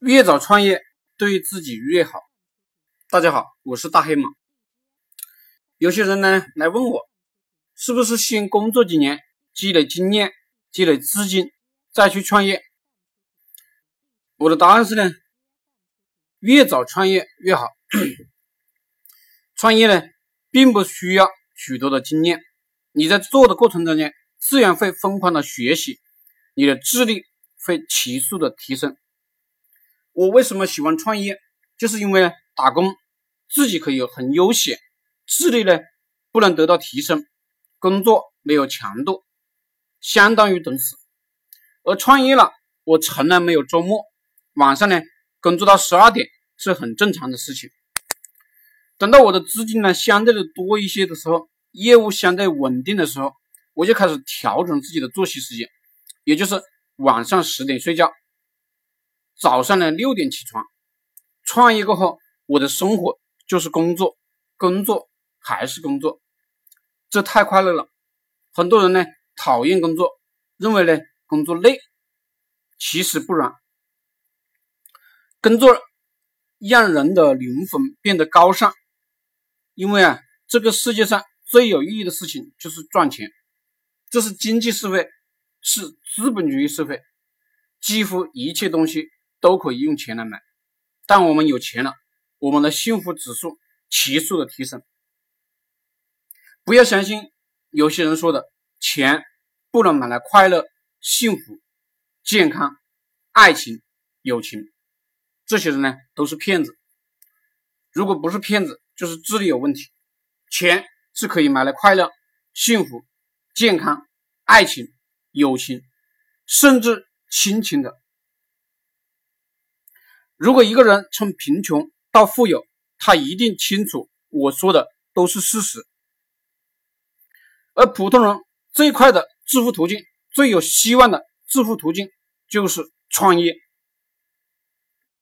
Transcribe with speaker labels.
Speaker 1: 越早创业对自己越好。大家好，我是大黑马。有些人呢来问我，是不是先工作几年，积累经验、积累资金，再去创业？我的答案是呢，越早创业越好。创业呢，并不需要许多的经验，你在做的过程中间，自然会疯狂的学习，你的智力会急速的提升。我为什么喜欢创业？就是因为，打工自己可以很悠闲，智力呢不能得到提升，工作没有强度，相当于等死。而创业了，我从来没有周末，晚上呢工作到十二点是很正常的事情。等到我的资金呢相对的多一些的时候，业务相对稳定的时候，我就开始调整自己的作息时间，也就是晚上十点睡觉。早上呢六点起床，创业过后，我的生活就是工作，工作还是工作，这太快乐了。很多人呢讨厌工作，认为呢工作累，其实不然。工作让人的灵魂变得高尚，因为啊，这个世界上最有意义的事情就是赚钱，这是经济社会，是资本主义社会，几乎一切东西。都可以用钱来买，但我们有钱了，我们的幸福指数急速的提升。不要相信有些人说的钱不能买来快乐、幸福、健康、爱情、友情，这些人呢都是骗子。如果不是骗子，就是智力有问题。钱是可以买来快乐、幸福、健康、爱情、友情，甚至亲情的。如果一个人从贫穷到富有，他一定清楚我说的都是事实。而普通人最快的致富途径、最有希望的致富途径就是创业。